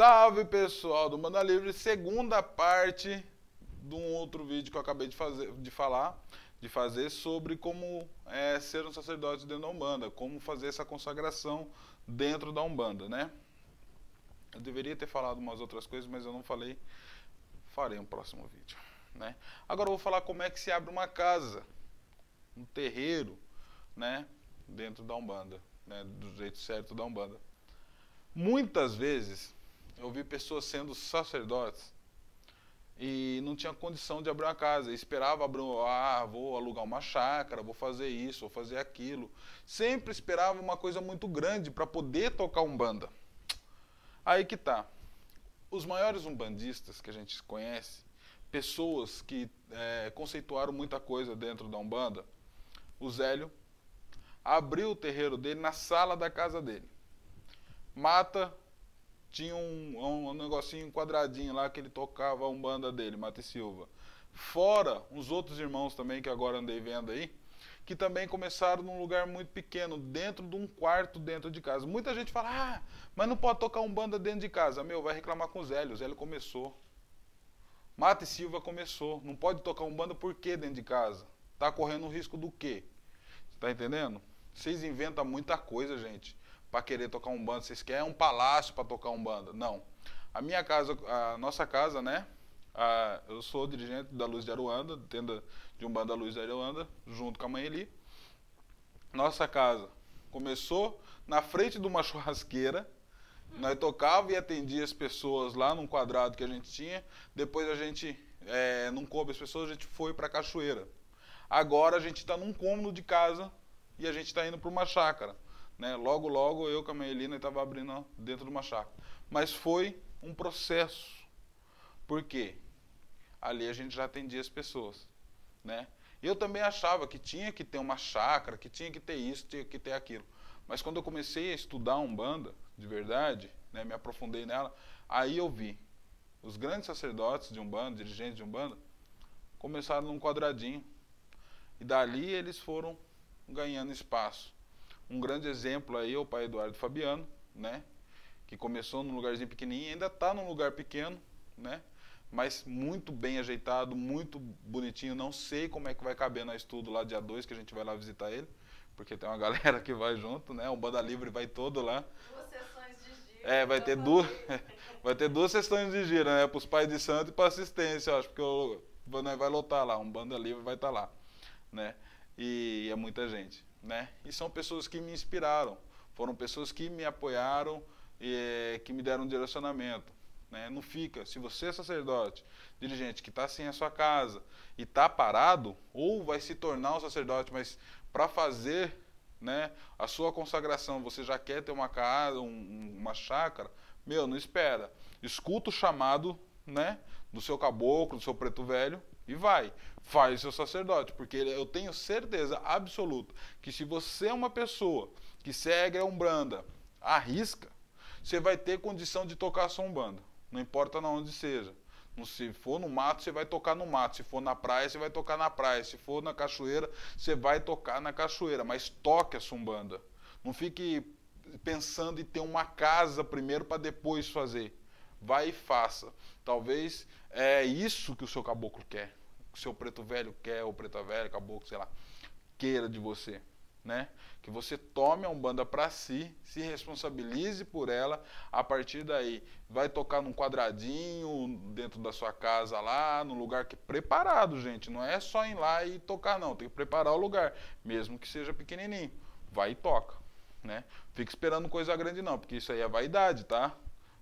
Salve pessoal do Manda Livre, segunda parte de um outro vídeo que eu acabei de, fazer, de falar, de fazer sobre como é, ser um sacerdote dentro da Umbanda, como fazer essa consagração dentro da Umbanda, né? Eu deveria ter falado umas outras coisas, mas eu não falei. Farei um próximo vídeo, né? Agora eu vou falar como é que se abre uma casa, um terreiro, né? Dentro da Umbanda, né? Do jeito certo da Umbanda. Muitas vezes eu vi pessoas sendo sacerdotes e não tinha condição de abrir uma casa. Esperava abrir, ah, vou alugar uma chácara, vou fazer isso, vou fazer aquilo. Sempre esperava uma coisa muito grande para poder tocar umbanda. Aí que tá. Os maiores umbandistas que a gente conhece, pessoas que é, conceituaram muita coisa dentro da umbanda, o Zélio abriu o terreiro dele na sala da casa dele. Mata tinha um, um negocinho quadradinho lá que ele tocava a umbanda dele, Mate Silva. Fora uns outros irmãos também que agora andei vendo aí, que também começaram num lugar muito pequeno, dentro de um quarto dentro de casa. Muita gente fala, ah, mas não pode tocar umbanda dentro de casa. Meu, vai reclamar com o Zélio, o Zélio começou. Mate Silva começou. Não pode tocar umbanda por quê dentro de casa? Tá correndo o risco do quê? Tá entendendo? Vocês inventam muita coisa, gente para querer tocar um banda. Vocês querem um palácio para tocar um banda? Não. A minha casa, a nossa casa, né? A, eu sou dirigente da Luz de Aruanda, tenda de um banda Luz de Aruanda, junto com a mãe Eli. Nossa casa começou na frente de uma churrasqueira. Nós tocava e atendia as pessoas lá num quadrado que a gente tinha. Depois a gente é, não coube as pessoas, a gente foi para a cachoeira. Agora a gente está num cômodo de casa e a gente está indo para uma chácara. Né? Logo, logo eu com a Melina estava abrindo dentro de uma chácara. Mas foi um processo. Por quê? Ali a gente já atendia as pessoas. Né? Eu também achava que tinha que ter uma chácara, que tinha que ter isso, tinha que ter aquilo. Mas quando eu comecei a estudar Umbanda, de verdade, né, me aprofundei nela, aí eu vi os grandes sacerdotes de Umbanda, dirigentes de Umbanda, começaram num quadradinho. E dali eles foram ganhando espaço. Um grande exemplo aí é o pai Eduardo Fabiano, né? Que começou num lugarzinho pequenininho, ainda está num lugar pequeno, né? Mas muito bem ajeitado, muito bonitinho. Não sei como é que vai caber no estudo lá dia 2, que a gente vai lá visitar ele, porque tem uma galera que vai junto, né? O Banda Livre vai todo lá. Duas sessões de giro. É, vai ter duas, vai ter duas sessões de giro, né? Para os pais de santo e para assistência, eu acho, porque o, vai lotar lá, um Banda Livre vai estar tá lá, né? E é muita gente né? E são pessoas que me inspiraram, foram pessoas que me apoiaram e que me deram um direcionamento. Né? Não fica, se você é sacerdote, dirigente que está sem a sua casa e está parado, ou vai se tornar um sacerdote, mas para fazer né, a sua consagração, você já quer ter uma casa, um, uma chácara, meu, não espera. Escuta o chamado né, do seu caboclo, do seu preto velho, e vai, faz seu sacerdote, porque eu tenho certeza absoluta que se você é uma pessoa que segue a Umbanda, arrisca, você vai ter condição de tocar a sua Umbanda, não importa onde seja. Se for no mato, você vai tocar no mato. Se for na praia, você vai tocar na praia. Se for na cachoeira, você vai tocar na cachoeira. Mas toque a sumbanda. Não fique pensando em ter uma casa primeiro para depois fazer. Vai e faça. Talvez é isso que o seu caboclo quer o seu preto velho quer, ou preta velha, caboclo, sei lá, queira de você. Né? Que você tome a Umbanda para si, se responsabilize por ela, a partir daí vai tocar num quadradinho dentro da sua casa lá, num lugar que preparado, gente, não é só ir lá e tocar não, tem que preparar o lugar, mesmo que seja pequenininho. Vai e toca, né? Fica esperando coisa grande não, porque isso aí é vaidade, tá?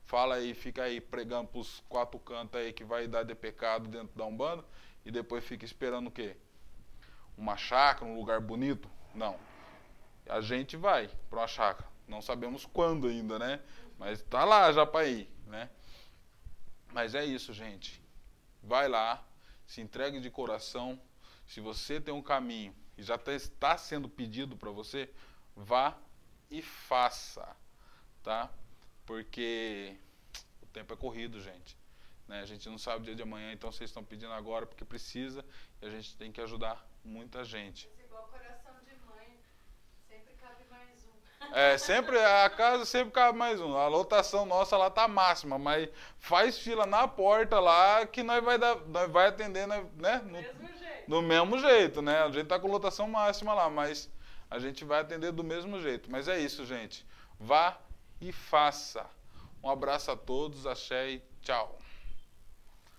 Fala aí, fica aí pregando pros quatro cantos aí que vaidade é pecado dentro da Umbanda e depois fica esperando o quê? Uma chácara, um lugar bonito? Não. A gente vai para uma chácara. Não sabemos quando ainda, né? Mas tá lá já para ir, né? Mas é isso, gente. Vai lá, se entregue de coração. Se você tem um caminho e já tá, está sendo pedido para você, vá e faça, tá? Porque o tempo é corrido, gente. Né? A gente não sabe o dia de amanhã, então vocês estão pedindo agora porque precisa e a gente tem que ajudar muita gente. Mas igual coração de mãe, sempre cabe mais um. É, sempre, a casa sempre cabe mais um. A lotação nossa lá tá máxima, mas faz fila na porta lá que nós vai, dar, nós vai atender, né? Do mesmo jeito. Do mesmo jeito, né? A gente tá com lotação máxima lá, mas a gente vai atender do mesmo jeito. Mas é isso, gente. Vá e faça. Um abraço a todos, axé e tchau.